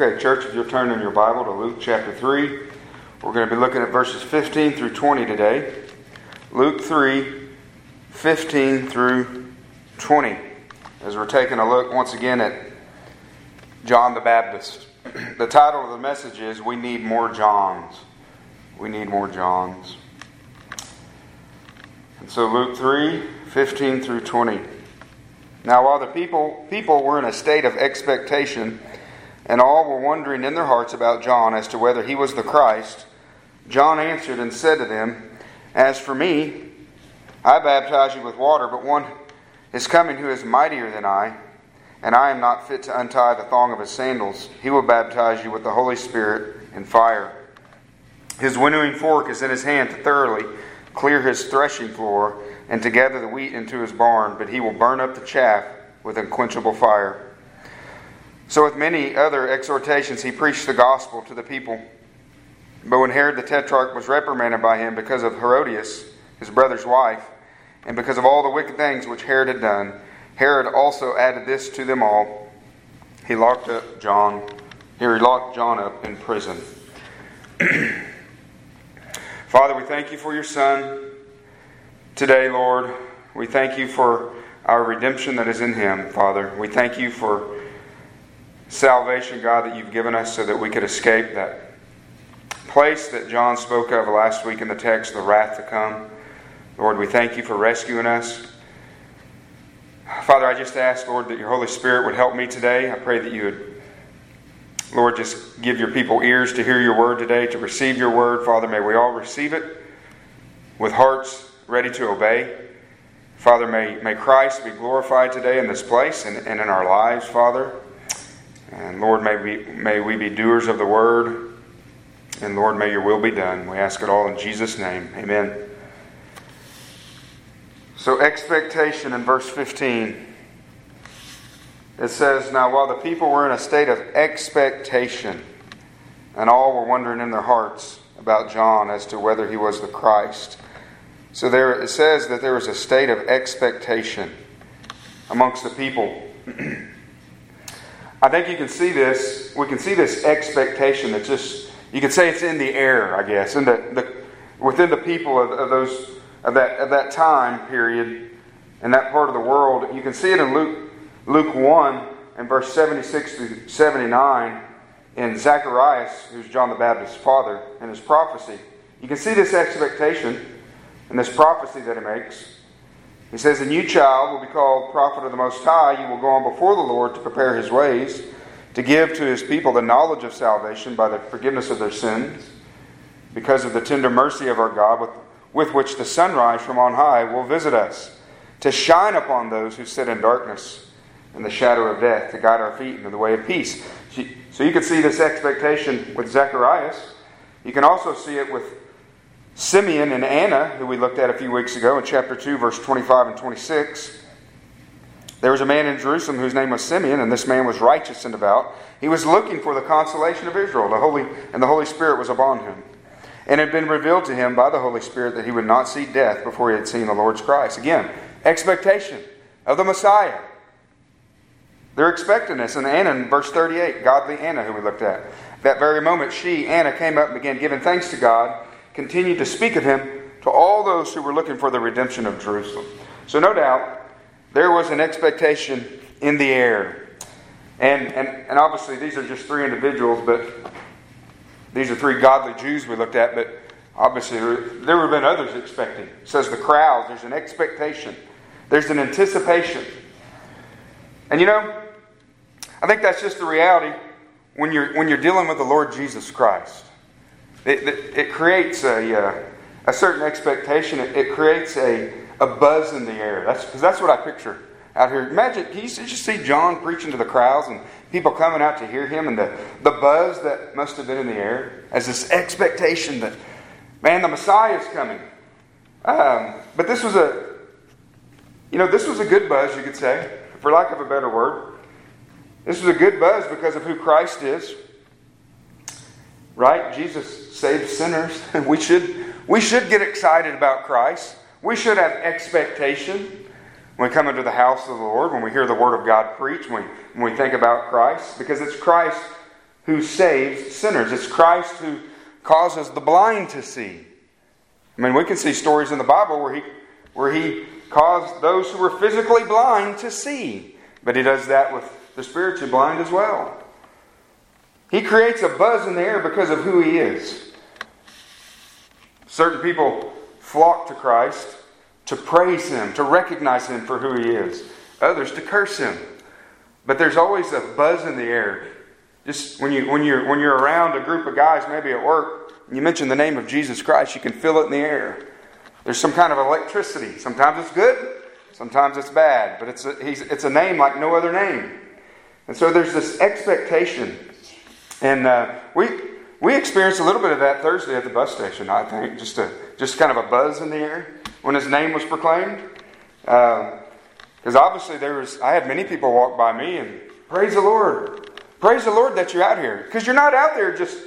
Okay, church, if you'll turn in your Bible to Luke chapter 3, we're going to be looking at verses 15 through 20 today. Luke 3, 15 through 20, as we're taking a look once again at John the Baptist. The title of the message is We Need More Johns. We need more Johns. And so Luke 3, 15 through 20. Now while the people people were in a state of expectation, and all were wondering in their hearts about John as to whether he was the Christ, John answered and said to them, As for me, I baptize you with water, but one is coming who is mightier than I, and I am not fit to untie the thong of his sandals. He will baptize you with the Holy Spirit and fire. His winnowing fork is in his hand to thoroughly clear his threshing floor and to gather the wheat into his barn, but he will burn up the chaff with unquenchable fire. So, with many other exhortations, he preached the gospel to the people. But when Herod the Tetrarch was reprimanded by him because of Herodias, his brother's wife, and because of all the wicked things which Herod had done, Herod also added this to them all. He locked up John. Here he locked John up in prison. Father, we thank you for your Son today, Lord. We thank you for our redemption that is in him, Father. We thank you for salvation, God, that you've given us so that we could escape that place that John spoke of last week in the text, the wrath to come. Lord, we thank you for rescuing us. Father, I just ask, Lord, that your Holy Spirit would help me today. I pray that you would, Lord, just give your people ears to hear your word today, to receive your word. Father, may we all receive it with hearts ready to obey. Father, may, may Christ be glorified today in this place and, and in our lives, Father. And Lord, may we, may we be doers of the word. And Lord, may your will be done. We ask it all in Jesus' name. Amen. So, expectation in verse 15. It says, Now while the people were in a state of expectation, and all were wondering in their hearts about John as to whether he was the Christ. So there it says that there was a state of expectation amongst the people. I think you can see this. We can see this expectation that just you could say it's in the air, I guess, in the, the within the people of, of those of that of that time period in that part of the world. You can see it in Luke Luke one and verse seventy six to seventy nine in Zacharias, who's John the Baptist's father, in his prophecy. You can see this expectation and this prophecy that he makes. He says, A new child will be called prophet of the Most High. You will go on before the Lord to prepare his ways, to give to his people the knowledge of salvation by the forgiveness of their sins, because of the tender mercy of our God, with, with which the sunrise from on high will visit us, to shine upon those who sit in darkness and the shadow of death, to guide our feet into the way of peace. So you can see this expectation with Zacharias. You can also see it with Simeon and Anna, who we looked at a few weeks ago in chapter 2, verse 25 and 26. There was a man in Jerusalem whose name was Simeon, and this man was righteous and devout. He was looking for the consolation of Israel, the Holy, and the Holy Spirit was upon him. And it had been revealed to him by the Holy Spirit that he would not see death before he had seen the Lord's Christ. Again, expectation of the Messiah. They're expecting. And Anna in verse 38, godly Anna, who we looked at. That very moment, she, Anna, came up and began giving thanks to God continued to speak of him to all those who were looking for the redemption of Jerusalem. So, no doubt, there was an expectation in the air. And, and, and obviously, these are just three individuals, but these are three godly Jews we looked at, but obviously, there would have been others expecting. It says the crowd, there's an expectation, there's an anticipation. And you know, I think that's just the reality when you're, when you're dealing with the Lord Jesus Christ. It, it, it creates a, uh, a certain expectation. It, it, creates a, a buzz in the air. That's because that's what I picture out here. Imagine you just see John preaching to the crowds and people coming out to hear him, and the, the buzz that must have been in the air as this expectation that, man, the Messiah is coming. Um, but this was a, you know, this was a good buzz, you could say, for lack of a better word. This was a good buzz because of who Christ is. Right? Jesus saves sinners. we should, we should get excited about Christ. We should have expectation when we come into the house of the Lord, when we hear the Word of God preached, when we, when we think about Christ, because it's Christ who saves sinners. It's Christ who causes the blind to see. I mean, we can see stories in the Bible where he, where he caused those who were physically blind to see. But he does that with the spiritually blind as well. He creates a buzz in the air because of who he is. Certain people flock to Christ to praise him, to recognize him for who he is, others to curse him. But there's always a buzz in the air. Just when, you, when, you're, when you're around a group of guys, maybe at work, and you mention the name of Jesus Christ, you can feel it in the air. There's some kind of electricity. Sometimes it's good, sometimes it's bad, but it's a, it's a name like no other name. And so there's this expectation. And uh, we, we experienced a little bit of that Thursday at the bus station, I think, just, a, just kind of a buzz in the air when his name was proclaimed. Because um, obviously there was, I had many people walk by me and praise the Lord, praise the Lord that you're out here. Because you're not out there just,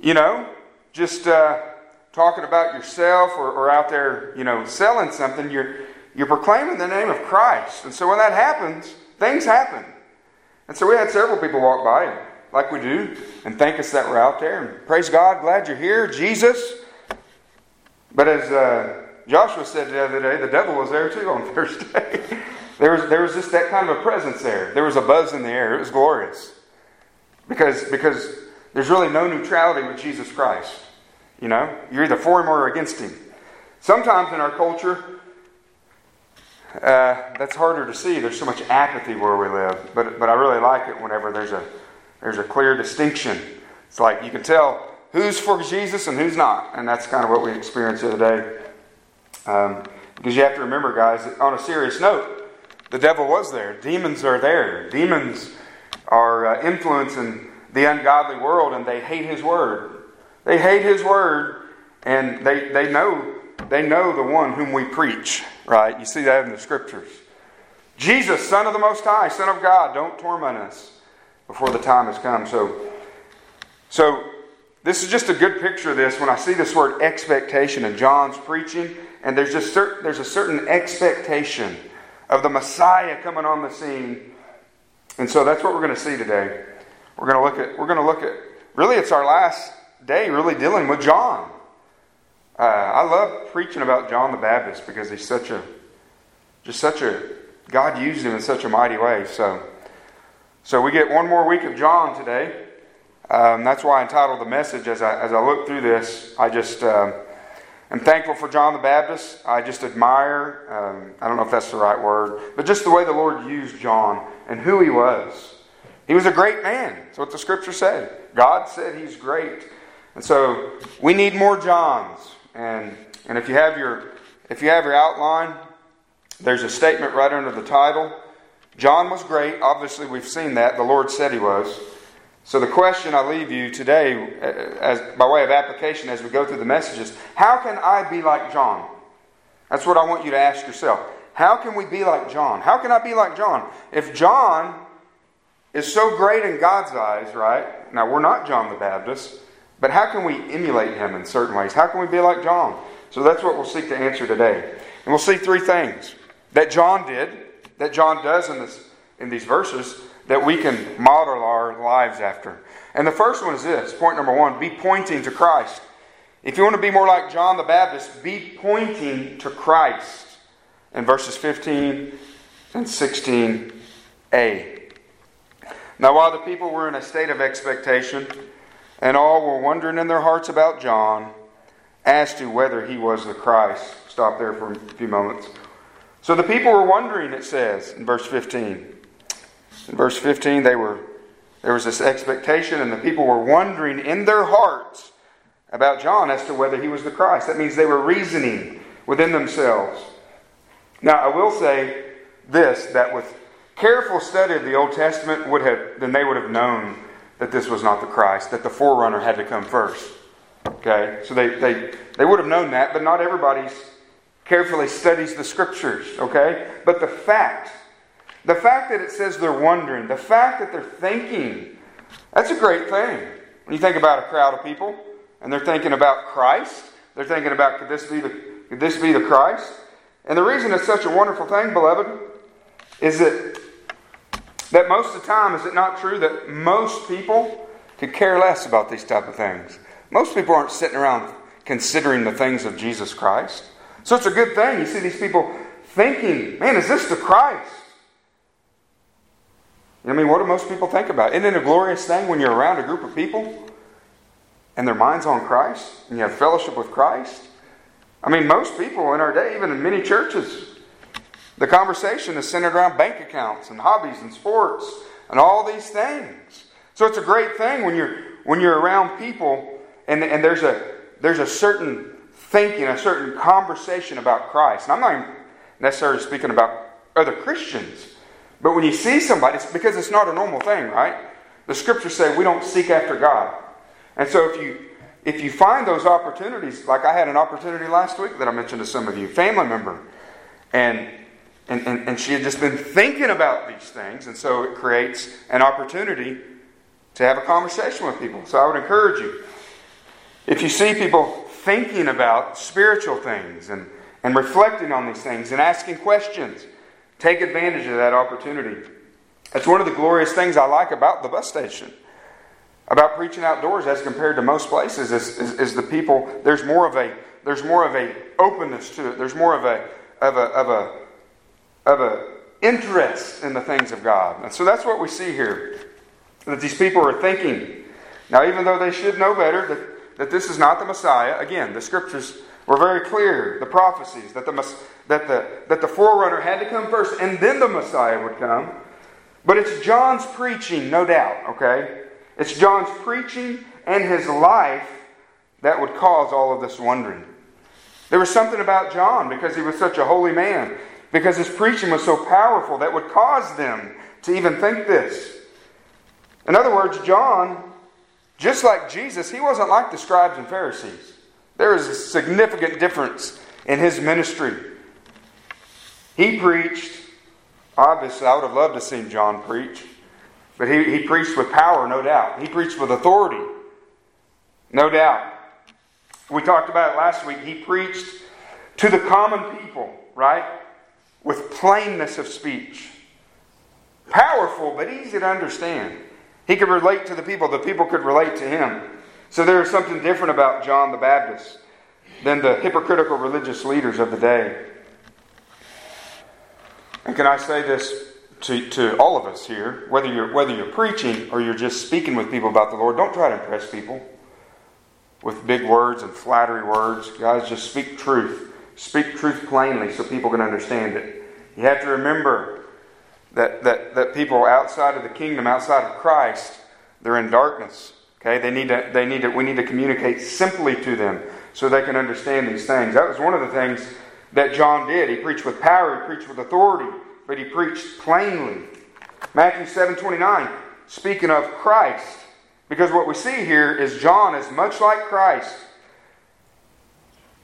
you know, just uh, talking about yourself or, or out there, you know, selling something. You're you're proclaiming the name of Christ. And so when that happens, things happen. And so we had several people walk by, like we do, and thank us that we're out there. And praise God, glad you're here, Jesus. But as uh, Joshua said the other day, the devil was there too on Thursday. there, was, there was just that kind of a presence there. There was a buzz in the air. It was glorious. Because, because there's really no neutrality with Jesus Christ. You know, you're either for him or against him. Sometimes in our culture, uh, that's harder to see. There's so much apathy where we live. But, but I really like it whenever there's a, there's a clear distinction. It's like you can tell who's for Jesus and who's not. And that's kind of what we experienced the other day. Um, because you have to remember, guys, on a serious note, the devil was there. Demons are there. Demons are uh, influencing the ungodly world, and they hate his word. They hate his word, and they, they know they know the one whom we preach, right? You see that in the scriptures. Jesus, Son of the Most High, Son of God, don't torment us before the time has come. So, so this is just a good picture of this when I see this word expectation in John's preaching, and there's just certain, there's a certain expectation of the Messiah coming on the scene. And so that's what we're going to see today. We're going to look at we're going to look at really it's our last day really dealing with John. Uh, I love preaching about John the Baptist because he's such a, just such a, God used him in such a mighty way. So, so we get one more week of John today. Um, that's why I entitled the message as I, as I look through this. I just um, am thankful for John the Baptist. I just admire, um, I don't know if that's the right word, but just the way the Lord used John and who he was. He was a great man. That's what the scripture said. God said he's great. And so we need more Johns. And, and if, you have your, if you have your outline, there's a statement right under the title. John was great. Obviously, we've seen that. The Lord said he was. So the question I leave you today, uh, as, by way of application as we go through the messages, how can I be like John? That's what I want you to ask yourself. How can we be like John? How can I be like John? If John is so great in God's eyes, right? Now, we're not John the Baptist. But how can we emulate him in certain ways? How can we be like John? So that's what we'll seek to answer today. And we'll see three things that John did, that John does in, this, in these verses, that we can model our lives after. And the first one is this point number one be pointing to Christ. If you want to be more like John the Baptist, be pointing to Christ in verses 15 and 16a. Now, while the people were in a state of expectation, and all were wondering in their hearts about John as to whether he was the Christ. Stop there for a few moments. So the people were wondering, it says in verse 15. In verse 15, they were, there was this expectation, and the people were wondering in their hearts about John as to whether he was the Christ. That means they were reasoning within themselves. Now, I will say this that with careful study of the Old Testament would have then they would have known that this was not the Christ, that the forerunner had to come first. Okay? So they, they, they would have known that, but not everybody carefully studies the scriptures. Okay? But the fact, the fact that it says they're wondering, the fact that they're thinking, that's a great thing. When you think about a crowd of people and they're thinking about Christ, they're thinking about could this be the, could this be the Christ? And the reason it's such a wonderful thing, beloved, is that that most of the time, is it not true that most people could care less about these type of things. Most people aren't sitting around considering the things of Jesus Christ. So it's a good thing. You see these people thinking, man, is this the Christ? I mean, what do most people think about? Isn't it a glorious thing when you're around a group of people and their mind's on Christ and you have fellowship with Christ? I mean, most people in our day, even in many churches, the conversation is centered around bank accounts and hobbies and sports and all these things. So it's a great thing when you're when you're around people and, and there's a there's a certain thinking, a certain conversation about Christ. And I'm not necessarily speaking about other Christians. But when you see somebody, it's because it's not a normal thing, right? The scriptures say we don't seek after God. And so if you if you find those opportunities, like I had an opportunity last week that I mentioned to some of you, family member, and and, and, and she had just been thinking about these things, and so it creates an opportunity to have a conversation with people. So I would encourage you. If you see people thinking about spiritual things and, and reflecting on these things and asking questions, Take advantage of that opportunity. It's one of the glorious things I like about the bus station, about preaching outdoors as compared to most places, is, is, is the people. There's more of a there's more of a openness to it. There's more of a of a of a of a interest in the things of God. And so that's what we see here. That these people are thinking. Now, even though they should know better, that, this is not the Messiah, again, the scriptures were very clear, the prophecies, that the, that, the, that the forerunner had to come first and then the Messiah would come. But it's John's preaching, no doubt, okay? It's John's preaching and his life that would cause all of this wondering. There was something about John because he was such a holy man, because his preaching was so powerful that would cause them to even think this. In other words, John, just like Jesus, he wasn't like the scribes and Pharisees. There is a significant difference in his ministry. He preached, obviously, I would have loved to see John preach, but he, he preached with power, no doubt. He preached with authority, no doubt. We talked about it last week. He preached to the common people, right? With plainness of speech. Powerful, but easy to understand. He could relate to the people, the people could relate to him. So there is something different about John the Baptist than the hypocritical religious leaders of the day. And can I say this to, to all of us here, whether you're, whether you're preaching or you're just speaking with people about the Lord, don't try to impress people with big words and flattery words. Guys, just speak truth. Speak truth plainly so people can understand it. You have to remember that, that, that people outside of the kingdom, outside of Christ, they're in darkness. Okay, they need to, they need to, we need to communicate simply to them so they can understand these things. That was one of the things that John did. He preached with power, he preached with authority, but he preached plainly. Matthew 7 29, speaking of Christ, because what we see here is John is much like Christ.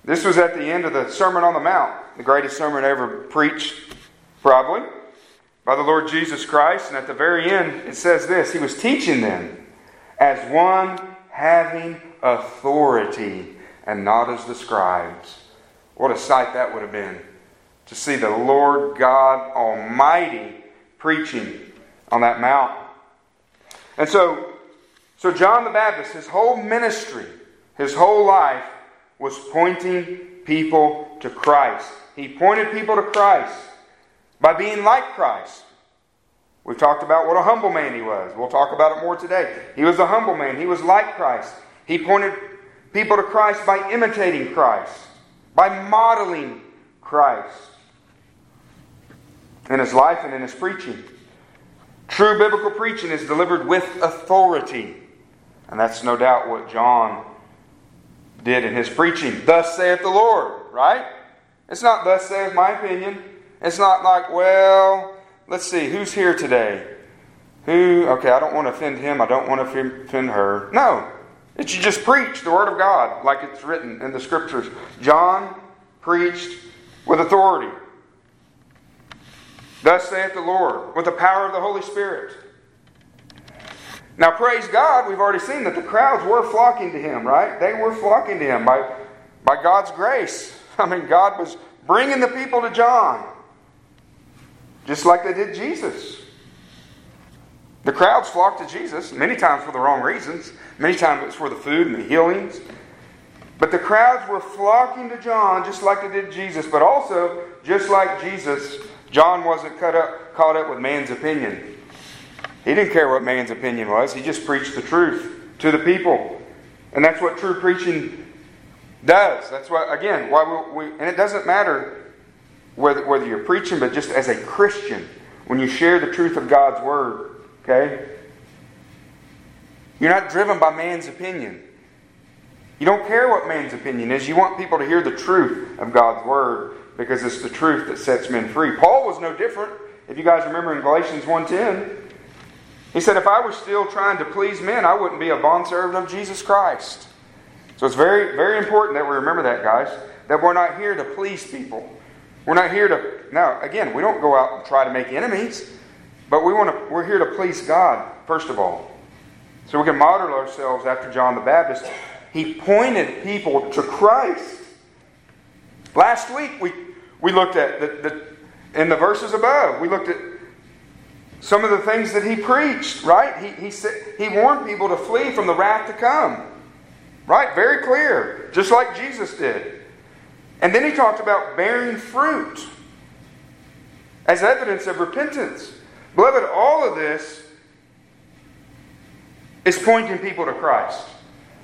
This was at the end of the Sermon on the Mount, the greatest sermon ever preached, probably, by the Lord Jesus Christ. And at the very end, it says this He was teaching them as one having authority and not as the scribes. What a sight that would have been to see the Lord God Almighty preaching on that mountain. And so, so John the Baptist, his whole ministry, his whole life was pointing people to Christ. He pointed people to Christ by being like Christ. We've talked about what a humble man he was. We'll talk about it more today. He was a humble man. He was like Christ. He pointed people to Christ by imitating Christ, by modeling Christ in his life and in his preaching. True biblical preaching is delivered with authority. And that's no doubt what John did in his preaching. Thus saith the Lord, right? It's not thus saith my opinion. It's not like, well, Let's see, who's here today? Who, okay, I don't want to offend him, I don't want to offend her. No, it's you just preach the Word of God like it's written in the Scriptures. John preached with authority. Thus saith the Lord, with the power of the Holy Spirit. Now, praise God, we've already seen that the crowds were flocking to him, right? They were flocking to him by, by God's grace. I mean, God was bringing the people to John just like they did Jesus. The crowds flocked to Jesus, many times for the wrong reasons. Many times it was for the food and the healings. But the crowds were flocking to John just like they did Jesus. But also, just like Jesus, John wasn't cut up, caught up with man's opinion. He didn't care what man's opinion was, he just preached the truth to the people. And that's what true preaching does. That's what, again, why we, we and it doesn't matter whether, whether you're preaching, but just as a Christian, when you share the truth of God's Word, okay? You're not driven by man's opinion. You don't care what man's opinion is. You want people to hear the truth of God's Word because it's the truth that sets men free. Paul was no different. If you guys remember in Galatians 1.10, he said, if I were still trying to please men, I wouldn't be a bondservant of Jesus Christ. So it's very, very important that we remember that, guys, that we're not here to please people. We're not here to, now, again, we don't go out and try to make enemies, but we want to, we're here to please God, first of all. So we can model ourselves after John the Baptist. He pointed people to Christ. Last week we, we looked at the, the in the verses above, we looked at some of the things that he preached, right? He, he, said, he warned people to flee from the wrath to come. Right? Very clear. Just like Jesus did. And then he talked about bearing fruit as evidence of repentance. Beloved, all of this is pointing people to Christ.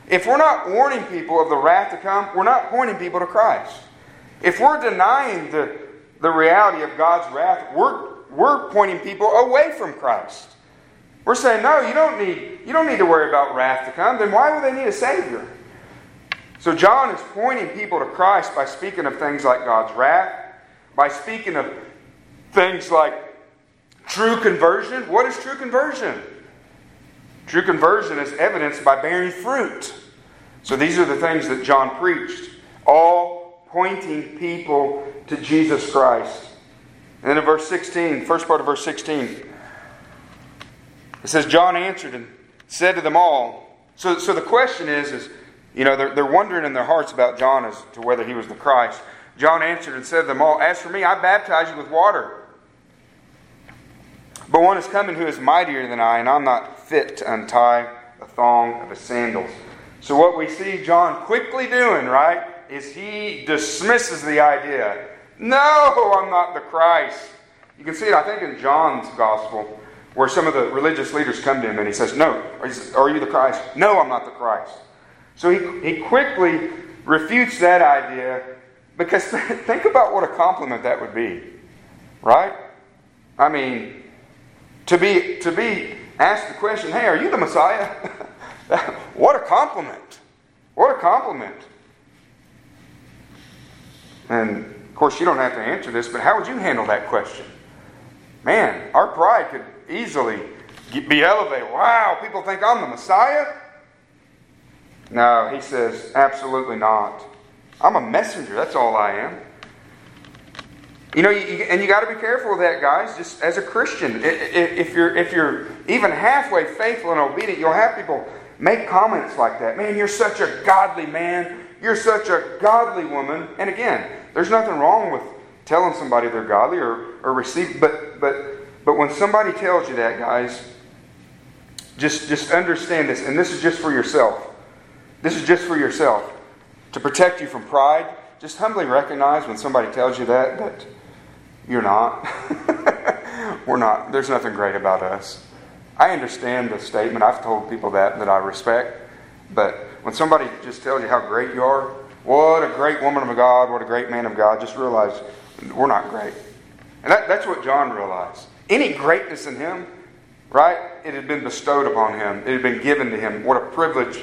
If we're not warning people of the wrath to come, we're not pointing people to Christ. If we're denying the, the reality of God's wrath, we're, we're pointing people away from Christ. We're saying, no, you don't need, you don't need to worry about wrath to come. Then why would they need a Savior? So John is pointing people to Christ by speaking of things like God's wrath, by speaking of things like true conversion. What is true conversion? True conversion is evidenced by bearing fruit. So these are the things that John preached, all pointing people to Jesus Christ. And then in verse 16, first part of verse 16, it says, John answered and said to them all. So, so the question is, is you know, they're, they're wondering in their hearts about John as to whether he was the Christ. John answered and said to them all, As for me, I baptize you with water. But one is coming who is mightier than I, and I'm not fit to untie the thong of his sandals. So, what we see John quickly doing, right, is he dismisses the idea no, I'm not the Christ. You can see it, I think, in John's gospel, where some of the religious leaders come to him and he says, No, are you the Christ? No, I'm not the Christ. So he, he quickly refutes that idea because think about what a compliment that would be, right? I mean, to be, to be asked the question, hey, are you the Messiah? what a compliment. What a compliment. And of course, you don't have to answer this, but how would you handle that question? Man, our pride could easily be elevated. Wow, people think I'm the Messiah? No, he says, absolutely not. I'm a messenger, that's all I am. You know, you, and you got to be careful with that, guys. Just as a Christian, if you're if you're even halfway faithful and obedient, you'll have people make comments like that. Man, you're such a godly man. You're such a godly woman. And again, there's nothing wrong with telling somebody they're godly or or receive. But but but when somebody tells you that, guys, just just understand this, and this is just for yourself. This is just for yourself to protect you from pride. Just humbly recognize when somebody tells you that that you're not. We're not. There's nothing great about us. I understand the statement. I've told people that that I respect. But when somebody just tells you how great you are, what a great woman of God, what a great man of God, just realize we're not great. And that, that's what John realized. Any greatness in him, right? It had been bestowed upon him, it had been given to him. What a privilege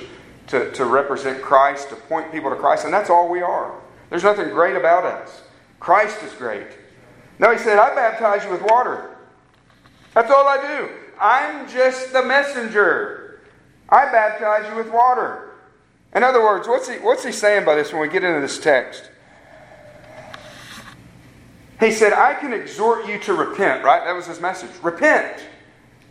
to, to represent Christ, to point people to Christ. And that's all we are. There's nothing great about us. Christ is great. No, he said, I baptize you with water. That's all I do. I'm just the messenger. I baptize you with water. In other words, what's he, what's he saying by this when we get into this text? He said, I can exhort you to repent, right? That was his message. Repent.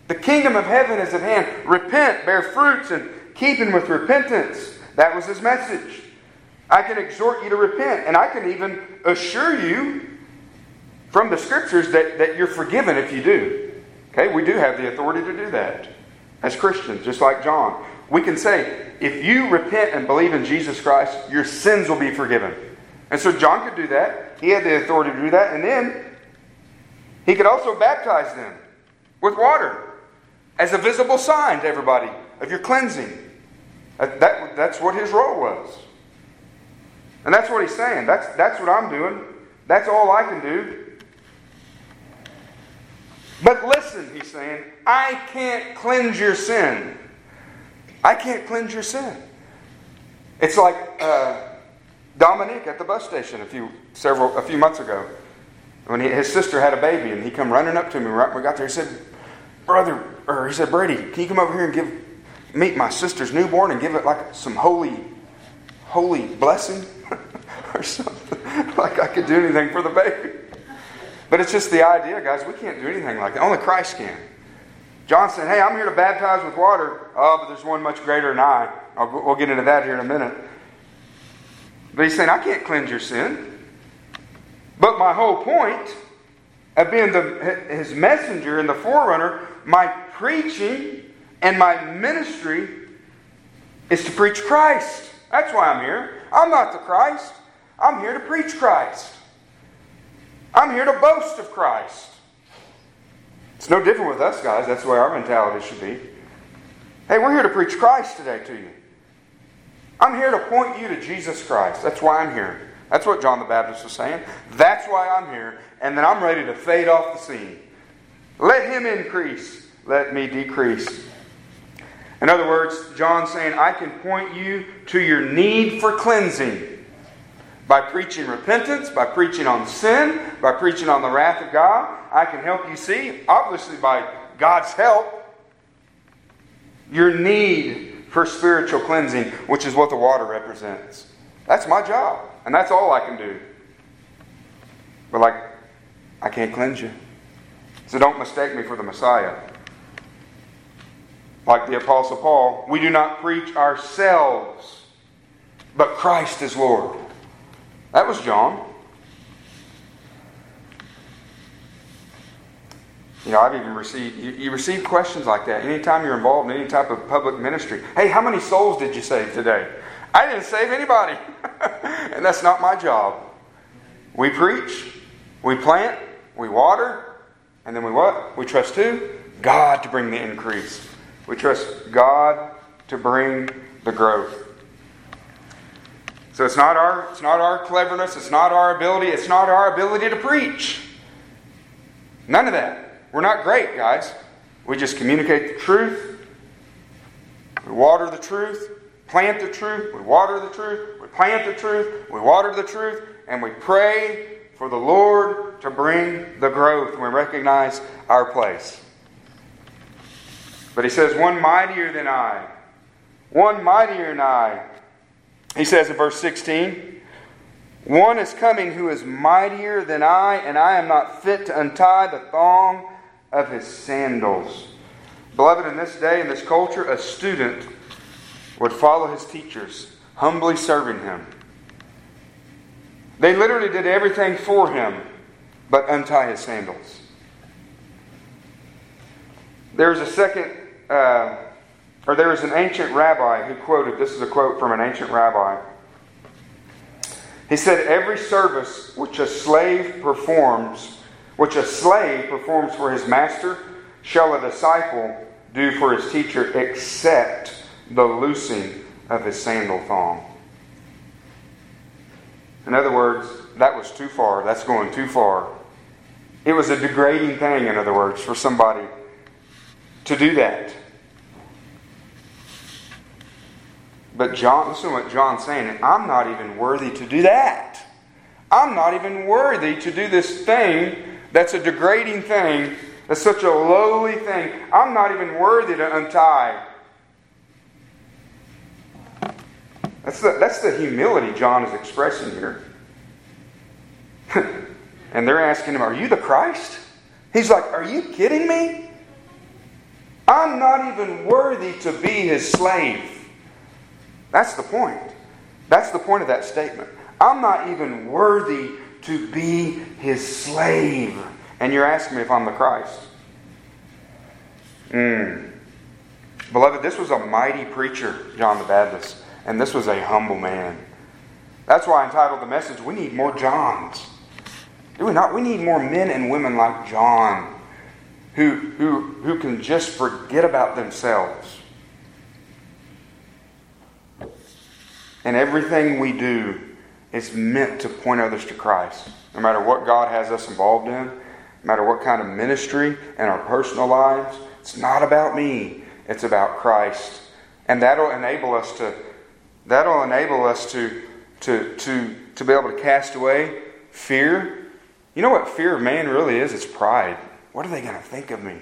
The kingdom of heaven is at hand. Repent, bear fruits, and keeping with repentance. That was his message. I can exhort you to repent, and I can even assure you from the scriptures that, that you're forgiven if you do. Okay, we do have the authority to do that as Christians, just like John. We can say, if you repent and believe in Jesus Christ, your sins will be forgiven. And so John could do that. He had the authority to do that. And then he could also baptize them with water as a visible sign to everybody of your cleansing. That, that, that's what his role was. And that's what he's saying. That's, that's what I'm doing. That's all I can do. But listen, he's saying, I can't cleanse your sin. I can't cleanse your sin. It's like uh, Dominique at the bus station a few several a few months ago when he, his sister had a baby and he come running up to me right when we got there. He said, "Brother," or he said, "Brady, can you come over here and give meet my sister's newborn and give it like some holy holy blessing or something like I could do anything for the baby." But it's just the idea, guys. We can't do anything like that. Only Christ can. John said, Hey, I'm here to baptize with water. Oh, but there's one much greater than I. I'll, we'll get into that here in a minute. But he's saying, I can't cleanse your sin. But my whole point of being the, his messenger and the forerunner, my preaching and my ministry is to preach Christ. That's why I'm here. I'm not the Christ. I'm here to preach Christ. I'm here to boast of Christ. It's no different with us, guys. That's the way our mentality should be. Hey, we're here to preach Christ today to you. I'm here to point you to Jesus Christ. That's why I'm here. That's what John the Baptist was saying. That's why I'm here. And then I'm ready to fade off the scene. Let him increase, let me decrease. In other words, John's saying, I can point you to your need for cleansing by preaching repentance, by preaching on sin, by preaching on the wrath of God. I can help you see, obviously, by God's help, your need for spiritual cleansing, which is what the water represents. That's my job, and that's all I can do. But, like, I can't cleanse you. So don't mistake me for the Messiah. Like the Apostle Paul, we do not preach ourselves, but Christ is Lord. That was John. You know, I've even received, you, you, receive questions like that anytime you're involved in any type of public ministry. Hey, how many souls did you save today? I didn't save anybody. and that's not my job. We preach, we plant, we water, and then we what? We trust who? God to bring the increase. We trust God to bring the growth. So it's not our it's not our cleverness, it's not our ability, it's not our ability to preach. None of that. We're not great, guys. We just communicate the truth. We water the truth, plant the truth, we water the truth, we plant the truth, we water the truth, and we pray for the Lord to bring the growth. We recognize our place. But he says, One mightier than I, one mightier than I he says in verse 16, One is coming who is mightier than I, and I am not fit to untie the thong of his sandals. Beloved, in this day, in this culture, a student would follow his teachers, humbly serving him. They literally did everything for him but untie his sandals. There's a second. Uh, or there is an ancient rabbi who quoted this is a quote from an ancient rabbi. He said, Every service which a slave performs, which a slave performs for his master, shall a disciple do for his teacher, except the loosing of his sandal thong. In other words, that was too far. That's going too far. It was a degrading thing, in other words, for somebody to do that. But John, listen to what John's saying. I'm not even worthy to do that. I'm not even worthy to do this thing that's a degrading thing, that's such a lowly thing. I'm not even worthy to untie. That's the, that's the humility John is expressing here. and they're asking him, Are you the Christ? He's like, Are you kidding me? I'm not even worthy to be his slave. That's the point. That's the point of that statement. I'm not even worthy to be his slave. And you're asking me if I'm the Christ. Mm. Beloved, this was a mighty preacher, John the Baptist, and this was a humble man. That's why I entitled the message, We Need More Johns. Do we not? We need more men and women like John who, who, who can just forget about themselves. And everything we do is meant to point others to Christ. No matter what God has us involved in, no matter what kind of ministry in our personal lives, it's not about me. It's about Christ. And that'll enable us to that'll enable us to to to to be able to cast away fear. You know what fear of man really is? It's pride. What are they going to think of me?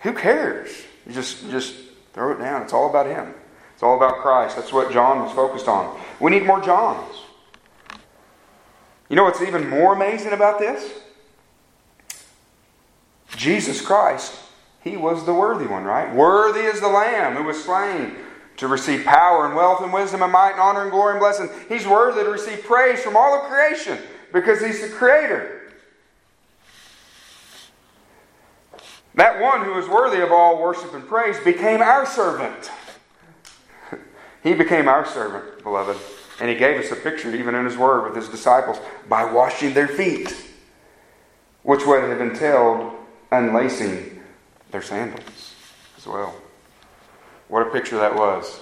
Who cares? You just just throw it down. It's all about him. It's all about Christ. That's what John was focused on. We need more Johns. You know what's even more amazing about this? Jesus Christ, he was the worthy one, right? Worthy is the Lamb who was slain to receive power and wealth and wisdom and might and honor and glory and blessing. He's worthy to receive praise from all of creation because he's the creator. That one who is worthy of all worship and praise became our servant. he became our servant, beloved. And he gave us a picture, even in his word, with his disciples, by washing their feet, which would have entailed unlacing their sandals as well. What a picture that was.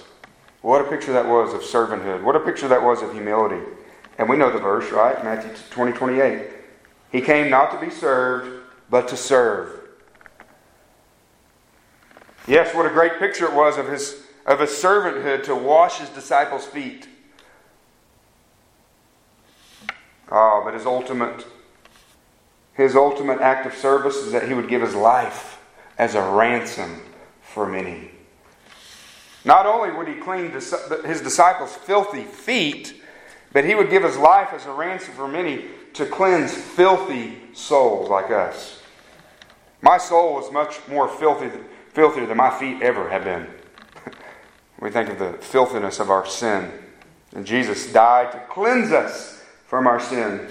What a picture that was of servanthood. What a picture that was of humility. And we know the verse, right? Matthew 20, 28. He came not to be served, but to serve. Yes, what a great picture it was of his, of his servanthood to wash his disciples' feet. Ah, oh, but his ultimate his ultimate act of service is that he would give his life as a ransom for many. Not only would he clean his disciples' filthy feet, but he would give his life as a ransom for many to cleanse filthy souls like us. My soul is much more filthy, filthier than my feet ever have been. we think of the filthiness of our sin. And Jesus died to cleanse us from our sin.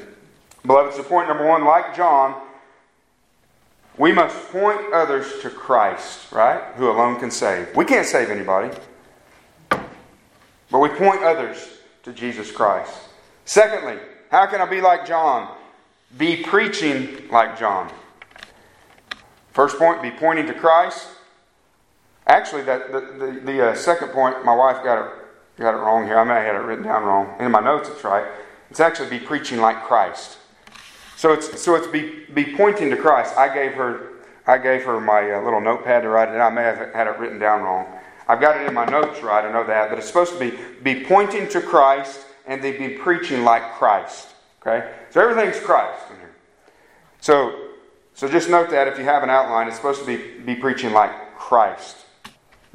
Beloved, so point number one, like John, we must point others to Christ, right? Who alone can save. We can't save anybody, but we point others to Jesus Christ. Secondly, how can I be like John? Be preaching like John. First point, be pointing to Christ. Actually, that the, the, the uh, second point, my wife got it, got it wrong here. I may have had it written down wrong. In my notes, it's right. It's actually be preaching like Christ. So it's so it's be be pointing to Christ. I gave her I gave her my uh, little notepad to write it. I may have had it written down wrong. I've got it in my notes right. I know that, but it's supposed to be be pointing to Christ and they be preaching like Christ. Okay, so everything's Christ in here. So so just note that if you have an outline, it's supposed to be be preaching like Christ.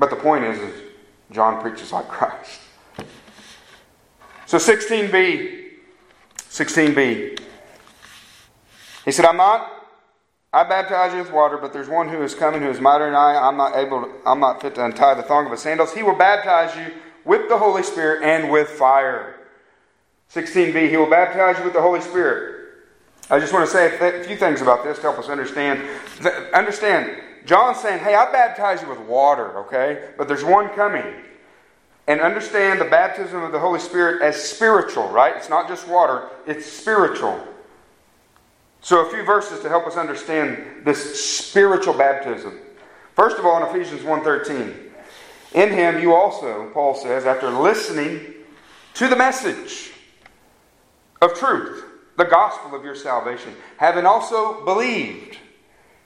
But the point is, is John preaches like Christ. So 16b 16b. He said, I'm not, I baptize you with water, but there's one who is coming who is mightier than I. I'm not able, to, I'm not fit to untie the thong of his sandals. He will baptize you with the Holy Spirit and with fire. 16b, he will baptize you with the Holy Spirit. I just want to say a few things about this to help us understand. Understand, John's saying, hey, I baptize you with water, okay? But there's one coming and understand the baptism of the Holy Spirit as spiritual, right? It's not just water, it's spiritual. So, a few verses to help us understand this spiritual baptism. First of all, in Ephesians 1:13, in him you also, Paul says, after listening to the message of truth, the gospel of your salvation, having also believed,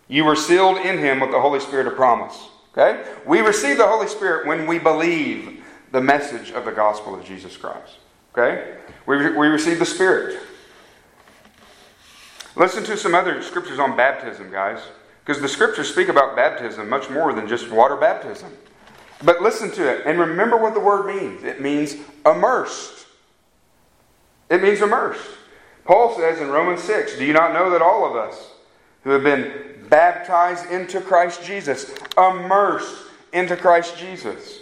you were sealed in him with the Holy Spirit of promise. Okay? We receive the Holy Spirit when we believe the message of the gospel of Jesus Christ. Okay? We, we receive the Spirit. Listen to some other scriptures on baptism, guys, because the scriptures speak about baptism much more than just water baptism. But listen to it and remember what the word means it means immersed. It means immersed. Paul says in Romans 6 Do you not know that all of us who have been baptized into Christ Jesus, immersed into Christ Jesus,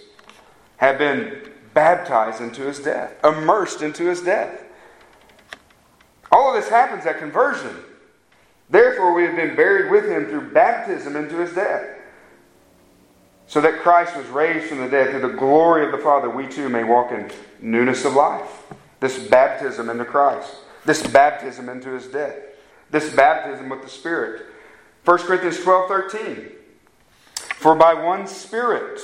have been baptized into his death, immersed into his death. All of this happens at conversion. Therefore, we have been buried with him through baptism into his death. so that Christ was raised from the dead through the glory of the Father, we too may walk in newness of life. This baptism into Christ, this baptism into his death, this baptism with the Spirit. 1 Corinthians 12 13. For by one Spirit,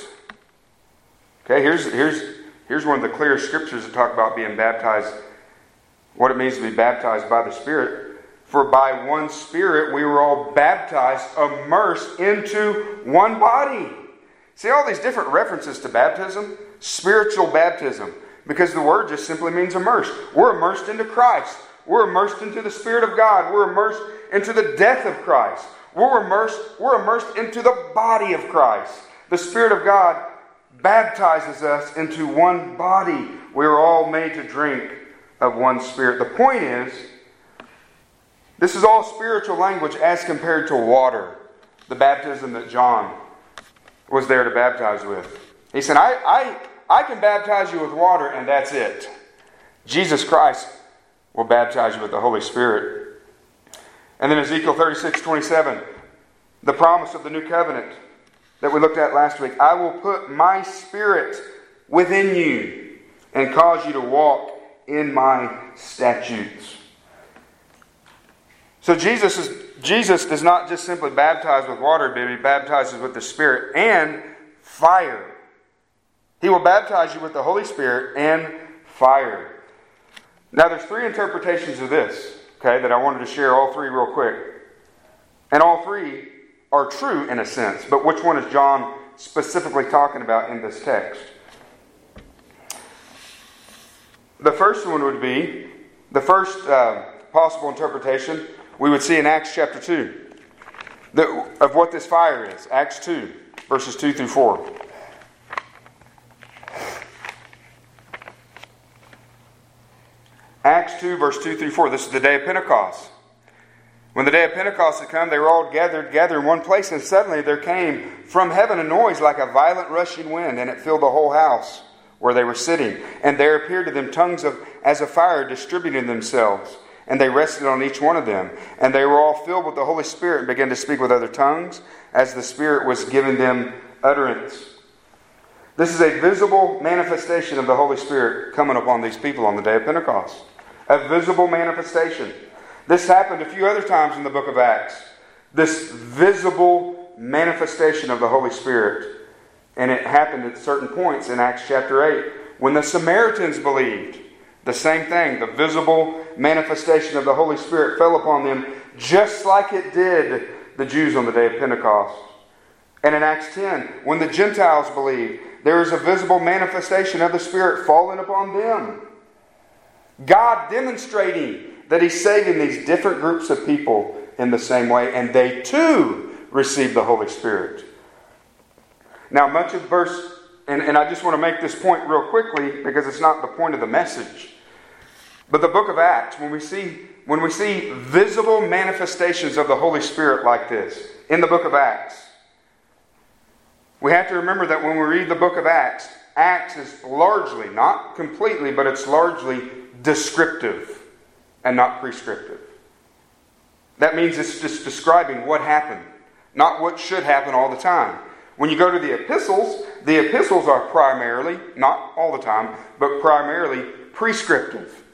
okay, here's, here's, here's one of the clear scriptures that talk about being baptized, what it means to be baptized by the Spirit. For by one Spirit we were all baptized, immersed into one body. See all these different references to baptism? Spiritual baptism. Because the word just simply means immersed. We're immersed into Christ. We're immersed into the Spirit of God. We're immersed into the death of Christ. We're immersed, we're immersed into the body of Christ. The Spirit of God baptizes us into one body. We are all made to drink of one Spirit. The point is, this is all spiritual language as compared to water, the baptism that John was there to baptize with. He said, I, I, I can baptize you with water, and that's it. Jesus Christ will baptize you with the Holy Spirit. And then Ezekiel 36 27, the promise of the new covenant that we looked at last week. I will put my spirit within you and cause you to walk in my statutes. So Jesus is Jesus does not just simply baptize with water, but he baptizes with the Spirit and fire. He will baptize you with the Holy Spirit and fire. Now there's three interpretations of this, okay, that I wanted to share all three real quick. And all three are true in a sense, but which one is John specifically talking about in this text? The first one would be the first uh, possible interpretation we would see in Acts chapter 2 that, of what this fire is. Acts 2, verses 2 through 4. Acts 2, verse 2 through 4. This is the day of Pentecost. When the day of Pentecost had come, they were all gathered, gathered in one place, and suddenly there came from heaven a noise like a violent rushing wind, and it filled the whole house where they were sitting. And there appeared to them tongues of, as a fire distributing themselves and they rested on each one of them. And they were all filled with the Holy Spirit and began to speak with other tongues as the Spirit was giving them utterance. This is a visible manifestation of the Holy Spirit coming upon these people on the day of Pentecost. A visible manifestation. This happened a few other times in the book of Acts. This visible manifestation of the Holy Spirit. And it happened at certain points in Acts chapter 8 when the Samaritans believed. The same thing, the visible manifestation of the Holy Spirit fell upon them just like it did the Jews on the day of Pentecost. And in Acts 10, when the Gentiles believed, there is a visible manifestation of the Spirit falling upon them. God demonstrating that He's saving these different groups of people in the same way, and they too receive the Holy Spirit. Now, much of verse and, and I just want to make this point real quickly because it's not the point of the message. But the book of Acts, when we see when we see visible manifestations of the Holy Spirit like this in the book of Acts, we have to remember that when we read the book of Acts, Acts is largely, not completely, but it's largely descriptive and not prescriptive. That means it's just describing what happened, not what should happen all the time. When you go to the epistles, the epistles are primarily, not all the time, but primarily prescriptive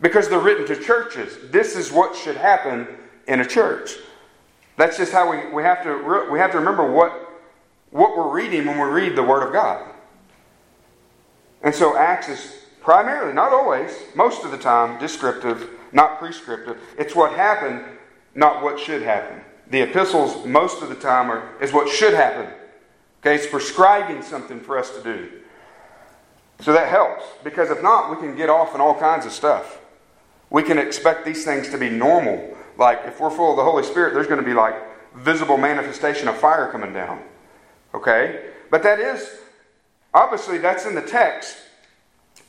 because they're written to churches. This is what should happen in a church. That's just how we, we, have, to, we have to remember what, what we're reading when we read the Word of God. And so Acts is primarily, not always, most of the time, descriptive, not prescriptive. It's what happened, not what should happen. The epistles, most of the time, are, is what should happen. Okay, it's prescribing something for us to do. So that helps, because if not, we can get off in all kinds of stuff. We can expect these things to be normal. Like, if we're full of the Holy Spirit, there's going to be like visible manifestation of fire coming down. Okay? But that is, obviously, that's in the text.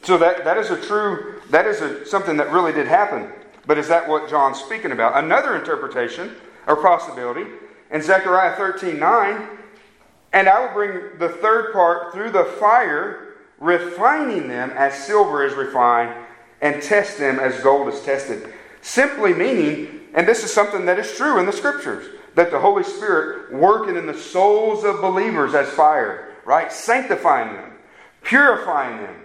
So that, that is a true, that is a, something that really did happen. But is that what John's speaking about? Another interpretation or possibility in Zechariah 13 9 and I will bring the third part through the fire, refining them as silver is refined, and test them as gold is tested. Simply meaning, and this is something that is true in the scriptures, that the Holy Spirit working in the souls of believers as fire, right? Sanctifying them, purifying them,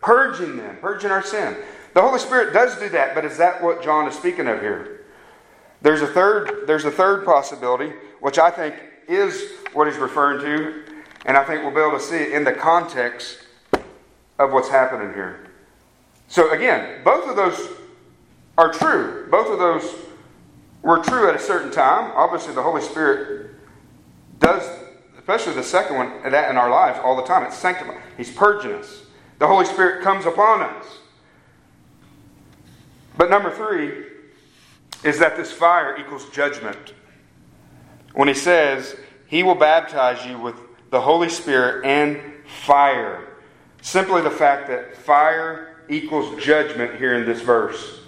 purging them, purging our sin. The Holy Spirit does do that, but is that what John is speaking of here? There's a third, there's a third possibility, which I think is what he's referring to, and I think we'll be able to see it in the context of what's happening here. So again, both of those are true. Both of those were true at a certain time. Obviously, the Holy Spirit does, especially the second one, that in our lives all the time. It's sanctifying. He's purging us. The Holy Spirit comes upon us. But number three is that this fire equals judgment. When he says, He will baptize you with the Holy Spirit and fire. Simply the fact that fire equals judgment here in this verse.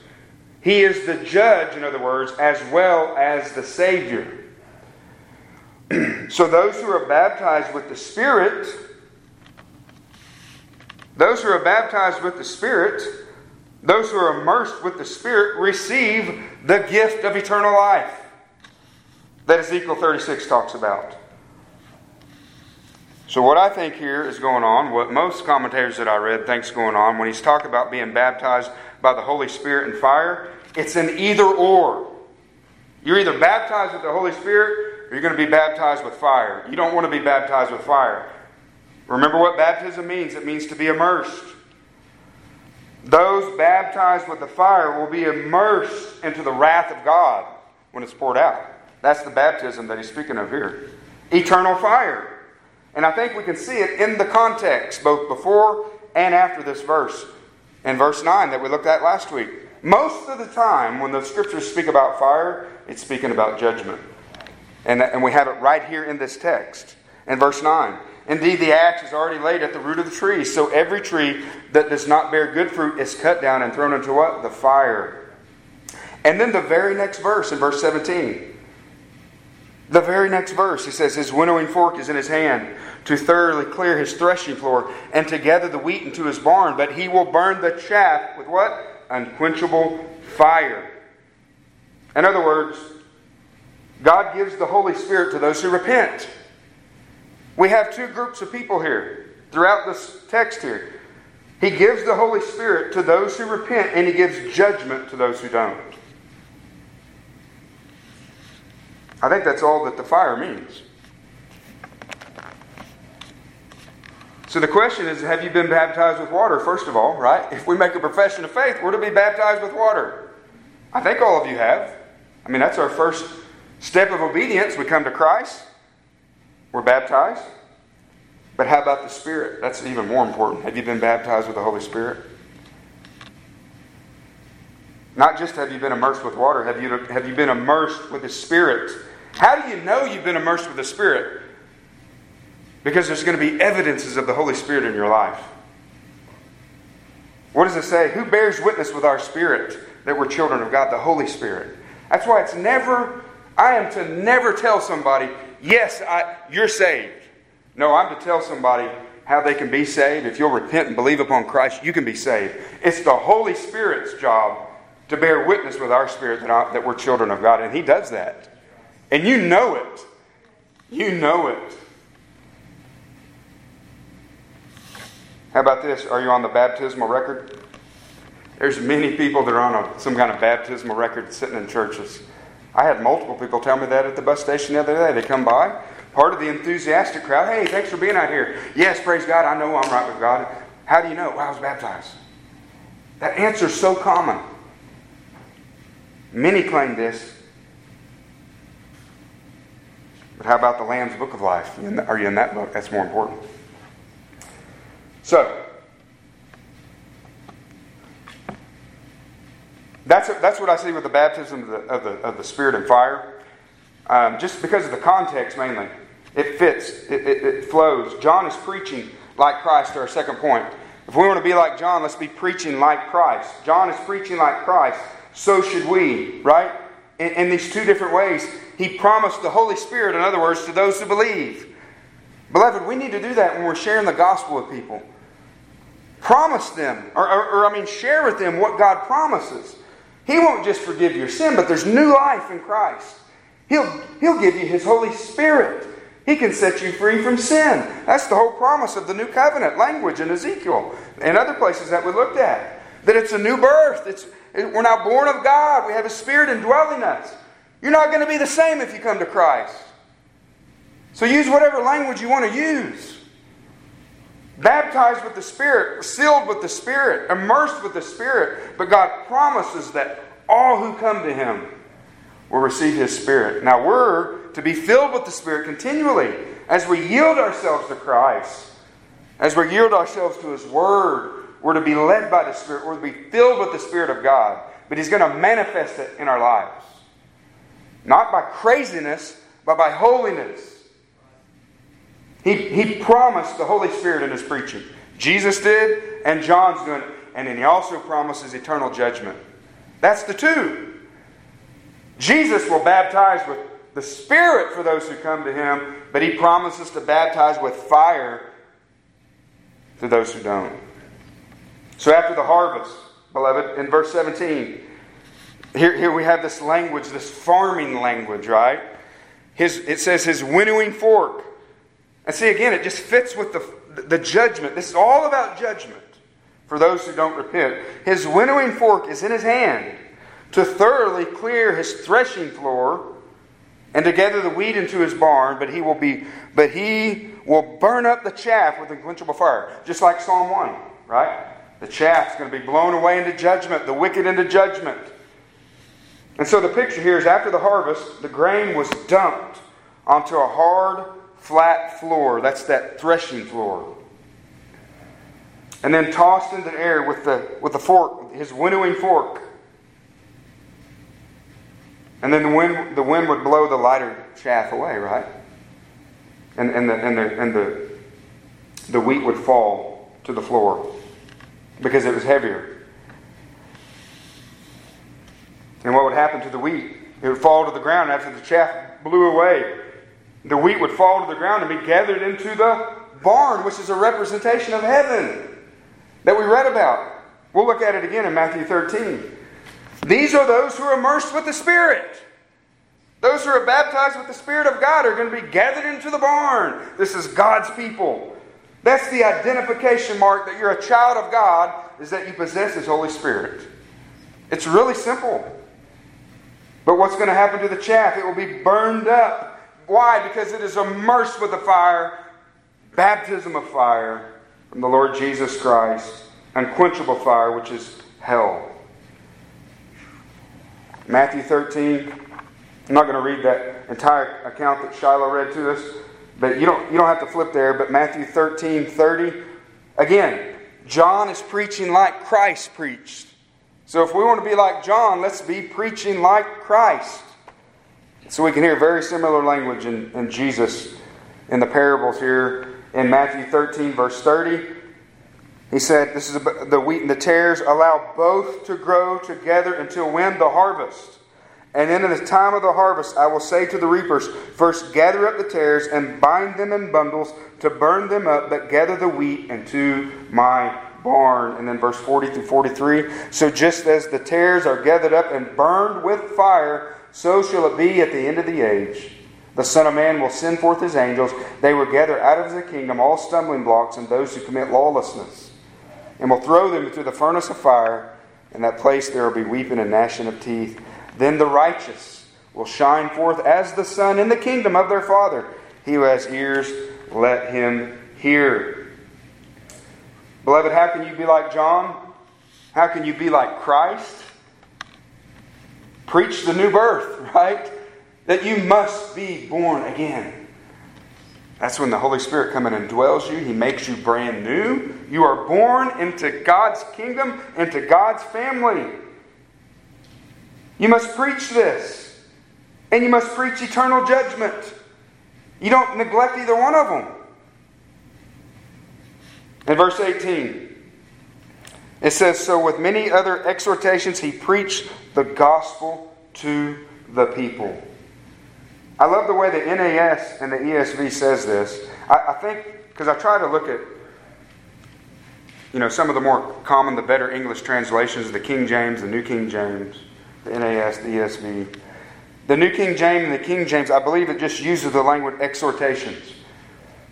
He is the judge, in other words, as well as the Savior. so those who are baptized with the Spirit, those who are baptized with the Spirit, those who are immersed with the Spirit receive the gift of eternal life that Ezekiel 36 talks about. So, what I think here is going on, what most commentators that I read think's going on, when he's talking about being baptized by the Holy Spirit and fire, it's an either or. You're either baptized with the Holy Spirit or you're going to be baptized with fire. You don't want to be baptized with fire. Remember what baptism means it means to be immersed. Those baptized with the fire will be immersed into the wrath of God when it's poured out. That's the baptism that he's speaking of here. Eternal fire. And I think we can see it in the context, both before and after this verse. In verse 9 that we looked at last week. Most of the time, when the scriptures speak about fire, it's speaking about judgment. And, and we have it right here in this text. In verse 9. Indeed, the axe is already laid at the root of the tree. So every tree that does not bear good fruit is cut down and thrown into what? The fire. And then the very next verse, in verse 17. The very next verse, he says, His winnowing fork is in his hand to thoroughly clear his threshing floor and to gather the wheat into his barn, but he will burn the chaff with what? unquenchable fire. In other words, God gives the Holy Spirit to those who repent. We have two groups of people here throughout this text here. He gives the Holy Spirit to those who repent, and He gives judgment to those who don't. I think that's all that the fire means. So the question is have you been baptized with water, first of all, right? If we make a profession of faith, we're to be baptized with water. I think all of you have. I mean, that's our first step of obedience. We come to Christ, we're baptized. But how about the Spirit? That's even more important. Have you been baptized with the Holy Spirit? Not just have you been immersed with water, have you, have you been immersed with the Spirit? How do you know you've been immersed with the Spirit? Because there's going to be evidences of the Holy Spirit in your life. What does it say? Who bears witness with our spirit that we're children of God? The Holy Spirit. That's why it's never, I am to never tell somebody, yes, I, you're saved. No, I'm to tell somebody how they can be saved. If you'll repent and believe upon Christ, you can be saved. It's the Holy Spirit's job to bear witness with our spirit that, I, that we're children of God. And He does that. And you know it. You know it. How about this? Are you on the baptismal record? There's many people that are on a, some kind of baptismal record sitting in churches. I had multiple people tell me that at the bus station the other day. They come by, part of the enthusiastic crowd. Hey, thanks for being out here. Yes, praise God. I know I'm right with God. How do you know? Well, I was baptized. That answer is so common. Many claim this. But how about the Lamb's Book of Life? Are you in that book? That's more important. So, that's, that's what I see with the baptism of the, of the, of the Spirit and fire. Um, just because of the context mainly. It fits, it, it, it flows. John is preaching like Christ, our second point. If we want to be like John, let's be preaching like Christ. John is preaching like Christ. So should we, right? In, in, these two different ways. He promised the Holy Spirit, in other words, to those who believe. Beloved, we need to do that when we're sharing the gospel with people. Promise them, or, or, or, I mean, share with them what God promises. He won't just forgive your sin, but there's new life in Christ. He'll, he'll give you His Holy Spirit. He can set you free from sin. That's the whole promise of the new covenant language in Ezekiel and other places that we looked at. That it's a new birth. It's, we're now born of God. We have a spirit indwelling us. You're not going to be the same if you come to Christ. So use whatever language you want to use. Baptized with the Spirit, sealed with the Spirit, immersed with the Spirit. But God promises that all who come to Him will receive His Spirit. Now we're to be filled with the Spirit continually as we yield ourselves to Christ, as we yield ourselves to His Word. We're to be led by the Spirit. We're to be filled with the Spirit of God. But He's going to manifest it in our lives. Not by craziness, but by holiness. He, he promised the Holy Spirit in his preaching. Jesus did, and John's doing it. And then he also promises eternal judgment. That's the two. Jesus will baptize with the Spirit for those who come to him, but he promises to baptize with fire to those who don't. So after the harvest, beloved, in verse 17, here, here we have this language, this farming language, right? His, it says his winnowing fork and see, again, it just fits with the, the judgment. This is all about judgment for those who don't repent. His winnowing fork is in his hand to thoroughly clear his threshing floor and to gather the wheat into his barn, but he will be but he will burn up the chaff with unquenchable fire. Just like Psalm 1, right? The chaff is going to be blown away into judgment, the wicked into judgment. And so the picture here is after the harvest, the grain was dumped onto a hard flat floor. That's that threshing floor. And then tossed into the air with the, with the fork, his winnowing fork. And then the wind, the wind would blow the lighter chaff away, right? And, and, the, and, the, and the, the wheat would fall to the floor because it was heavier. And what would happen to the wheat? It would fall to the ground after the chaff blew away. The wheat would fall to the ground and be gathered into the barn, which is a representation of heaven that we read about. We'll look at it again in Matthew 13. These are those who are immersed with the Spirit. Those who are baptized with the Spirit of God are going to be gathered into the barn. This is God's people. That's the identification mark that you're a child of God, is that you possess His Holy Spirit. It's really simple. But what's going to happen to the chaff? It will be burned up. Why? Because it is immersed with the fire, baptism of fire from the Lord Jesus Christ, unquenchable fire, which is hell. Matthew 13. I'm not going to read that entire account that Shiloh read to us, but you don't, you don't have to flip there. But Matthew 13, 30. Again, John is preaching like Christ preached. So if we want to be like John, let's be preaching like Christ. So we can hear very similar language in, in Jesus in the parables here in Matthew 13, verse 30. He said, This is the wheat and the tares, allow both to grow together until when? The harvest. And then in the time of the harvest, I will say to the reapers, First gather up the tares and bind them in bundles to burn them up, but gather the wheat into my barn. And then verse 40 through 43. So just as the tares are gathered up and burned with fire, so shall it be at the end of the age. The Son of Man will send forth his angels. They will gather out of the kingdom all stumbling blocks and those who commit lawlessness, and will throw them into the furnace of fire. In that place there will be weeping and gnashing of teeth. Then the righteous will shine forth as the sun in the kingdom of their Father. He who has ears, let him hear. Beloved, how can you be like John? How can you be like Christ? Preach the new birth, right? That you must be born again. That's when the Holy Spirit comes in and dwells you. He makes you brand new. You are born into God's kingdom, into God's family. You must preach this. And you must preach eternal judgment. You don't neglect either one of them. In verse 18, it says, So with many other exhortations, he preached the gospel to the people. I love the way the NAS and the ESV says this. I, I think, because I try to look at, you know, some of the more common, the better English translations, the King James, the New King James, the NAS, the ESV. The New King James and the King James, I believe it just uses the language exhortations.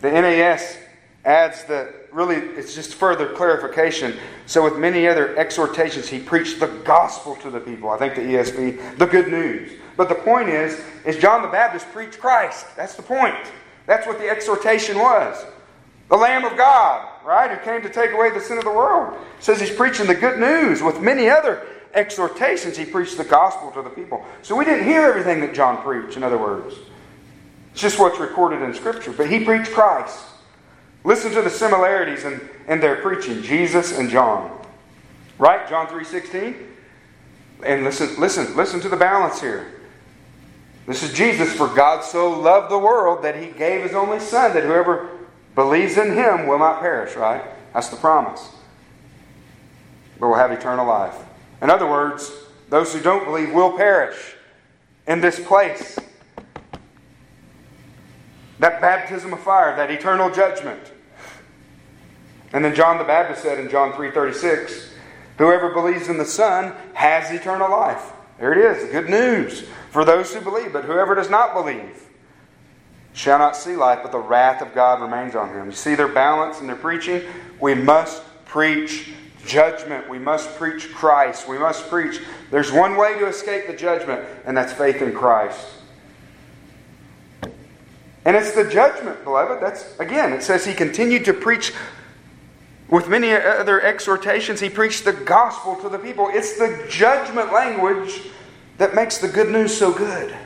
The NAS adds the really, it's just further clarification. So, with many other exhortations, he preached the gospel to the people. I think the ESV, the good news. But the point is, is John the Baptist preached Christ. That's the point. That's what the exhortation was. The Lamb of God, right, who came to take away the sin of the world. says he's preaching the good news with many other exhortations, he preached the gospel to the people. So we didn't hear everything that John preached, in other words. It's just what's recorded in Scripture. But he preached Christ. Listen to the similarities in, in their preaching, Jesus and John. Right? John 3.16? And listen, listen, listen to the balance here. This is Jesus, for God so loved the world that he gave his only Son, that whoever believes in him will not perish, right? That's the promise. But will have eternal life. In other words, those who don't believe will perish in this place. That baptism of fire, that eternal judgment. And then John the Baptist said in John 3:36, whoever believes in the Son has eternal life. There it is, good news for those who believe, but whoever does not believe shall not see life, but the wrath of God remains on him. You see their balance in their preaching? We must preach judgment. We must preach Christ. We must preach. There's one way to escape the judgment, and that's faith in Christ. And it's the judgment, beloved. That's again, it says he continued to preach with many other exhortations. He preached the gospel to the people. It's the judgment language that makes the good news so good.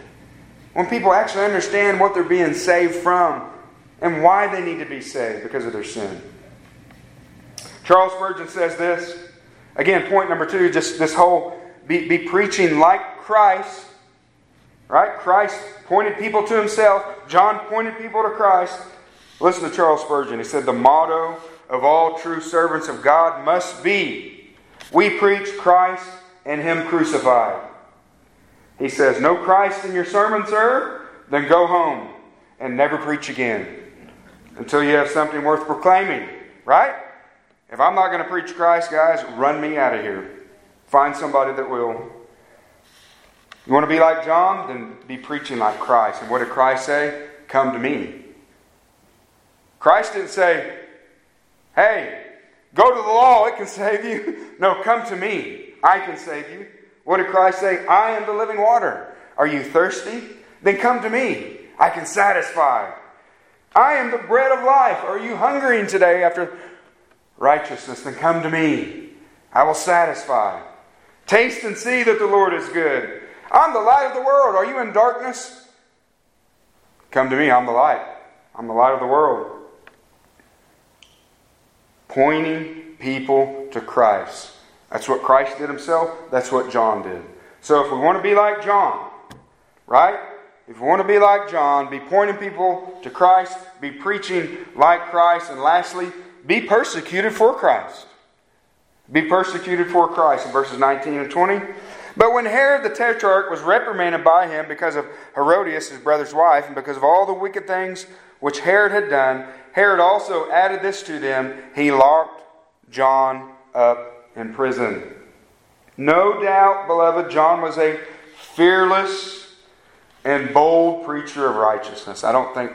When people actually understand what they're being saved from and why they need to be saved because of their sin. Charles Spurgeon says this. Again, point number two, just this whole be, be preaching like Christ. Right? Christ pointed people to himself. John pointed people to Christ. Listen to Charles Spurgeon. He said, The motto of all true servants of God must be we preach Christ and Him crucified. He says, No Christ in your sermon, sir? Then go home and never preach again until you have something worth proclaiming. Right? If I'm not going to preach Christ, guys, run me out of here. Find somebody that will. You want to be like John? Then be preaching like Christ. And what did Christ say? Come to me. Christ didn't say, hey, go to the law, it can save you. No, come to me. I can save you. What did Christ say? I am the living water. Are you thirsty? Then come to me. I can satisfy. I am the bread of life. Are you hungering today after righteousness, then come to me. I will satisfy. Taste and see that the Lord is good. I'm the light of the world. Are you in darkness? Come to me. I'm the light. I'm the light of the world. Pointing people to Christ. That's what Christ did himself. That's what John did. So if we want to be like John, right? If we want to be like John, be pointing people to Christ, be preaching like Christ, and lastly, be persecuted for Christ. Be persecuted for Christ in verses 19 and 20. But when Herod the Tetrarch was reprimanded by him because of Herodias, his brother's wife, and because of all the wicked things which Herod had done, Herod also added this to them he locked John up in prison. No doubt, beloved, John was a fearless and bold preacher of righteousness. I don't think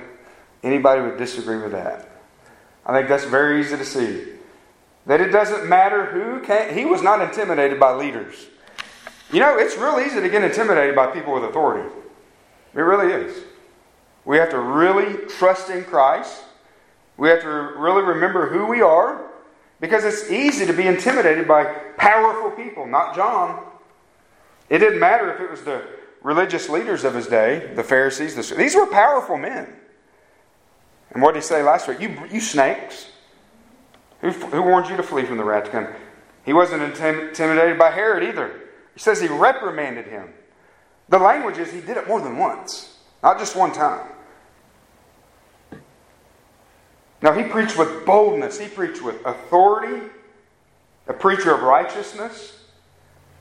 anybody would disagree with that. I think that's very easy to see. That it doesn't matter who. He was not intimidated by leaders. You know, it's real easy to get intimidated by people with authority. It really is. We have to really trust in Christ. We have to really remember who we are because it's easy to be intimidated by powerful people, not John. It didn't matter if it was the religious leaders of his day, the Pharisees. The, these were powerful men. And what did he say last week? You, you snakes. Who, who warned you to flee from the wrath to come? He wasn't intimidated by Herod either. He says he reprimanded him. The language is he did it more than once, not just one time. Now, he preached with boldness, he preached with authority, a preacher of righteousness.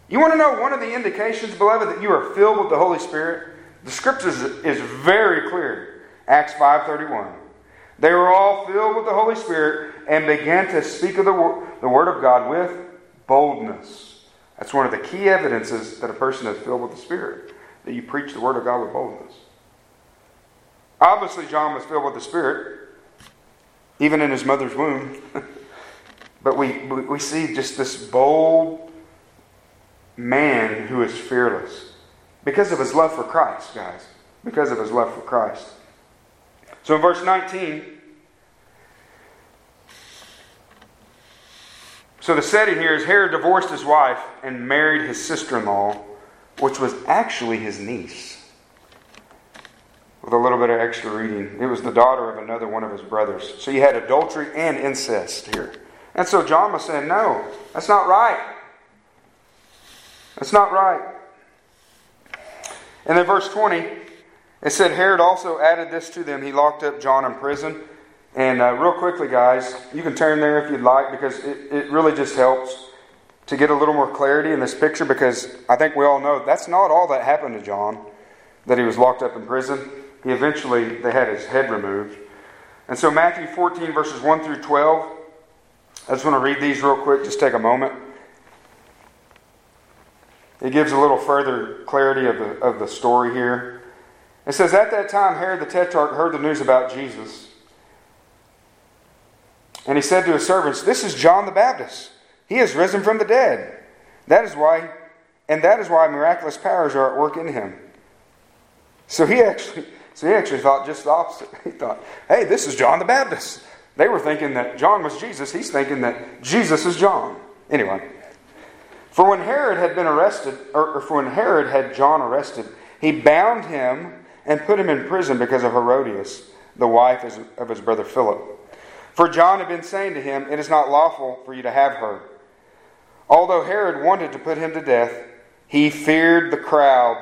You want to know one of the indications, beloved, that you are filled with the Holy Spirit? The scriptures is very clear. Acts 5:31. They were all filled with the Holy Spirit and began to speak of the, the Word of God with boldness. That's one of the key evidences that a person is filled with the Spirit. that you preach the word of God with boldness. Obviously, John was filled with the Spirit, even in his mother's womb. but we, we see just this bold man who is fearless because of his love for Christ, guys. Because of his love for Christ. So in verse 19, so the setting here is Herod divorced his wife and married his sister in law, which was actually his niece with a little bit of extra reading. It was the daughter of another one of his brothers. So you had adultery and incest here. And so John was saying, No, that's not right. That's not right. And then verse 20, it said, Herod also added this to them. He locked up John in prison. And uh, real quickly, guys, you can turn there if you'd like because it, it really just helps to get a little more clarity in this picture because I think we all know that's not all that happened to John, that he was locked up in prison he eventually, they had his head removed. And so, Matthew 14, verses 1 through 12, I just want to read these real quick, just take a moment. It gives a little further clarity of the, of the story here. It says, At that time, Herod the Tetrarch heard the news about Jesus. And he said to his servants, This is John the Baptist. He has risen from the dead. That is why, and that is why miraculous powers are at work in him. So he actually, so he actually thought just the opposite. He thought, hey, this is John the Baptist. They were thinking that John was Jesus. He's thinking that Jesus is John. Anyway, for when Herod had been arrested, or, for when Herod had John arrested, he bound him and put him in prison because of Herodias, the wife of his brother Philip. For John had been saying to him, It is not lawful for you to have her. Although Herod wanted to put him to death, he feared the crowd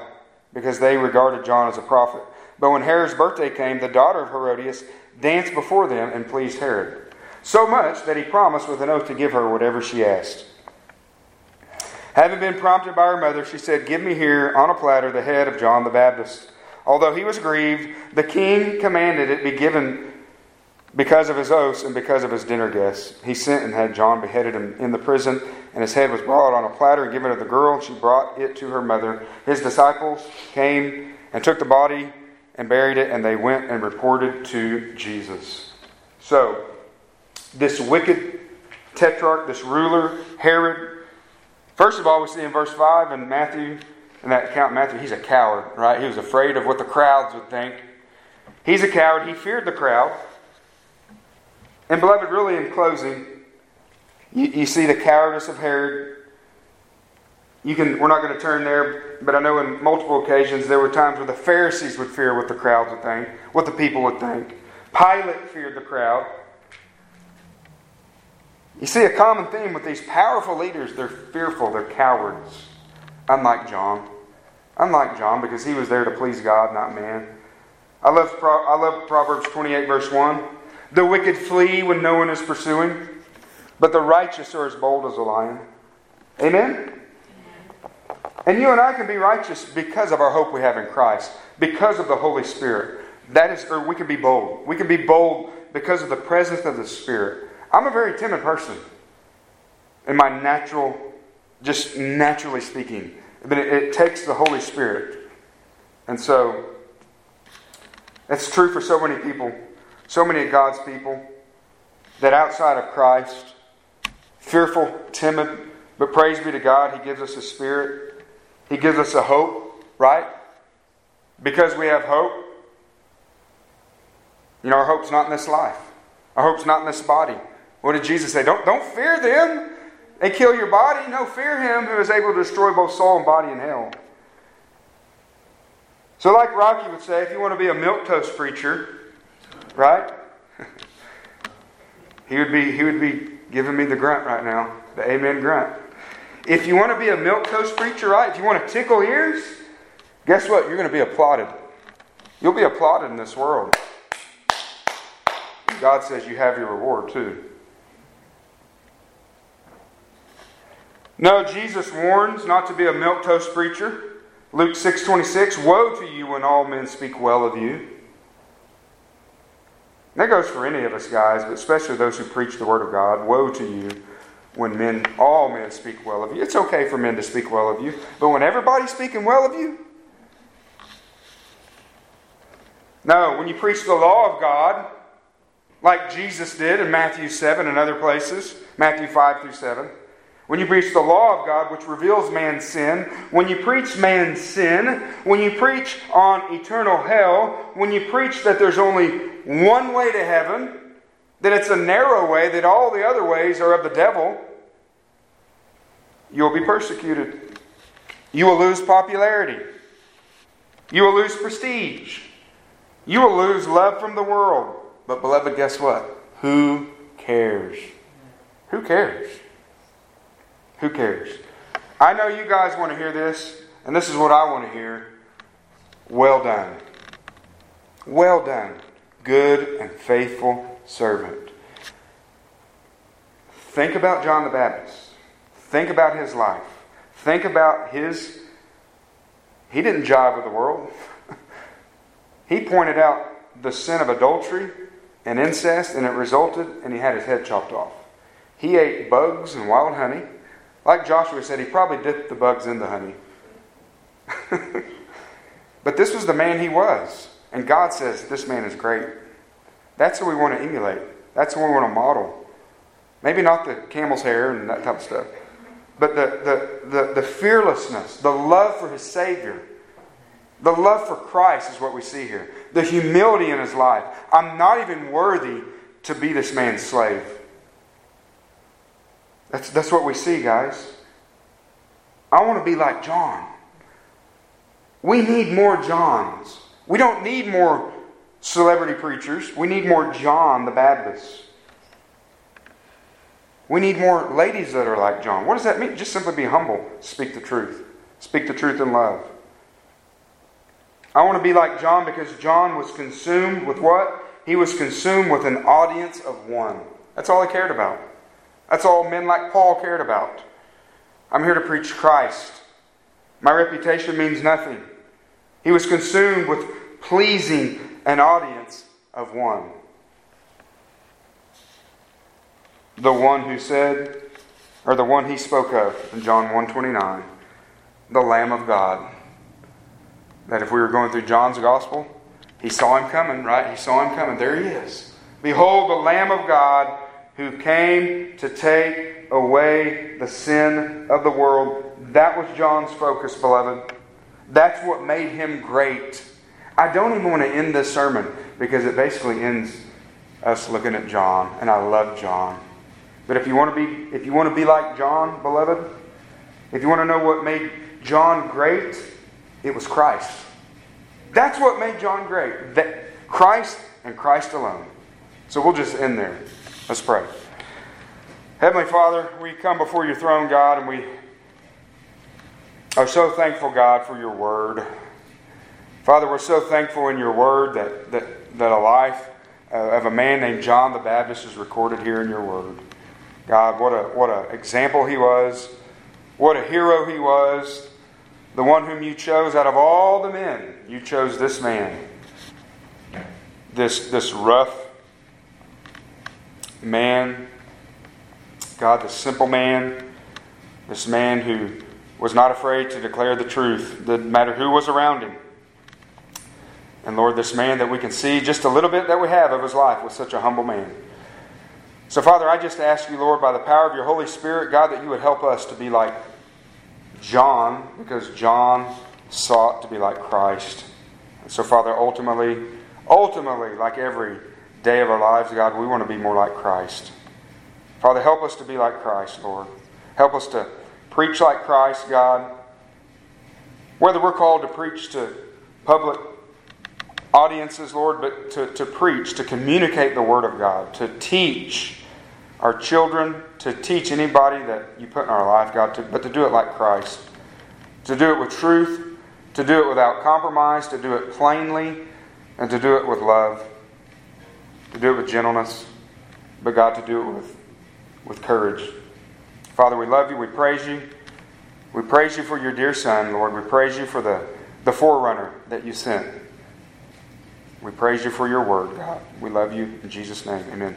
because they regarded John as a prophet. But when Herod's birthday came, the daughter of Herodias danced before them and pleased Herod, so much that he promised with an oath to give her whatever she asked. Having been prompted by her mother, she said, Give me here on a platter the head of John the Baptist. Although he was grieved, the king commanded it be given because of his oaths and because of his dinner guests. He sent and had John beheaded him in the prison, and his head was brought on a platter and given to the girl, and she brought it to her mother. His disciples came and took the body and buried it, and they went and reported to Jesus. So, this wicked tetrarch, this ruler, Herod, first of all, we see in verse 5 in Matthew, in that Count Matthew, he's a coward, right? He was afraid of what the crowds would think. He's a coward. He feared the crowd. And, beloved, really in closing, you, you see the cowardice of Herod you can, we're not going to turn there, but I know in multiple occasions there were times where the Pharisees would fear what the crowd would think, what the people would think. Pilate feared the crowd. You see a common theme with these powerful leaders they're fearful, they're cowards. Unlike John. Unlike John, because he was there to please God, not man. I love, I love Proverbs 28, verse 1. The wicked flee when no one is pursuing, but the righteous are as bold as a lion. Amen? And you and I can be righteous because of our hope we have in Christ, because of the Holy Spirit. That is, or we can be bold. We can be bold because of the presence of the Spirit. I'm a very timid person in my natural, just naturally speaking. But it, it takes the Holy Spirit. And so, it's true for so many people, so many of God's people, that outside of Christ, fearful, timid, but praise be to God, He gives us a spirit he gives us a hope, right? Because we have hope. You know, our hope's not in this life. Our hope's not in this body. What did Jesus say? Don't, don't fear them. They kill your body. No, fear him who is able to destroy both soul and body in hell. So, like Rocky would say, if you want to be a milquetoast preacher, right? he would be he would be giving me the grunt right now, the amen grunt. If you want to be a milquetoast preacher, right? If you want to tickle ears, guess what? You're going to be applauded. You'll be applauded in this world. God says you have your reward too. No, Jesus warns not to be a milquetoast preacher. Luke 6:26, "Woe to you when all men speak well of you." that goes for any of us guys, but especially those who preach the word of God. Woe to you when men, all men speak well of you. It's okay for men to speak well of you, but when everybody's speaking well of you, No, when you preach the law of God, like Jesus did in Matthew 7 and other places, Matthew 5 through 7, when you preach the law of God, which reveals man's sin, when you preach man's sin, when you preach on eternal hell, when you preach that there's only one way to heaven, that it's a narrow way, that all the other ways are of the devil, you'll be persecuted. You will lose popularity. You will lose prestige. You will lose love from the world. But, beloved, guess what? Who cares? Who cares? Who cares? I know you guys want to hear this, and this is what I want to hear. Well done. Well done, good and faithful servant. Think about John the Baptist. Think about his life. Think about his. He didn't jive with the world. he pointed out the sin of adultery and incest, and it resulted, and he had his head chopped off. He ate bugs and wild honey. Like Joshua said, he probably dipped the bugs in the honey. but this was the man he was. And God says, This man is great. That's who we want to emulate. That's who we want to model. Maybe not the camel's hair and that type of stuff, but the, the, the, the fearlessness, the love for his Savior. The love for Christ is what we see here. The humility in his life. I'm not even worthy to be this man's slave. That's, that's what we see, guys. I want to be like John. We need more Johns. We don't need more celebrity preachers. We need more John the Baptist. We need more ladies that are like John. What does that mean? Just simply be humble. Speak the truth. Speak the truth in love. I want to be like John because John was consumed with what? He was consumed with an audience of one. That's all he cared about. That's all men like Paul cared about. I'm here to preach Christ. My reputation means nothing. He was consumed with pleasing an audience of one. The one who said, or the one he spoke of in John 129, the Lamb of God. That if we were going through John's gospel, he saw him coming, right? He saw him coming. There he is. Behold, the Lamb of God who came to take away the sin of the world. That was John's focus, beloved. That's what made him great. I don't even want to end this sermon because it basically ends us looking at John, and I love John. But if you want to be if you want to be like John, beloved, if you want to know what made John great, it was Christ. That's what made John great. That Christ and Christ alone. So we'll just end there. Let's pray. Heavenly Father, we come before your throne, God, and we are so thankful, God, for your word. Father, we're so thankful in your word that, that, that a life of a man named John the Baptist is recorded here in your word. God, what a what an example he was. What a hero he was. The one whom you chose out of all the men, you chose this man. This this rough man, God, the simple man, this man who was not afraid to declare the truth, didn't matter who was around him. And Lord, this man that we can see just a little bit that we have of his life was such a humble man. So, Father, I just ask you, Lord, by the power of your Holy Spirit, God, that you would help us to be like John, because John sought to be like Christ. And so, Father, ultimately, ultimately, like every day of our lives, God, we want to be more like Christ. Father, help us to be like Christ, Lord. Help us to preach like Christ, God. Whether we're called to preach to public audiences, Lord, but to, to preach, to communicate the Word of God, to teach our children, to teach anybody that you put in our life, God, to, but to do it like Christ. To do it with truth, to do it without compromise, to do it plainly, and to do it with love, to do it with gentleness, but God, to do it with, with courage. Father, we love you, we praise you. We praise you for your dear Son, Lord. We praise you for the, the forerunner that you sent. We praise you for your word, God. We love you. In Jesus' name, amen.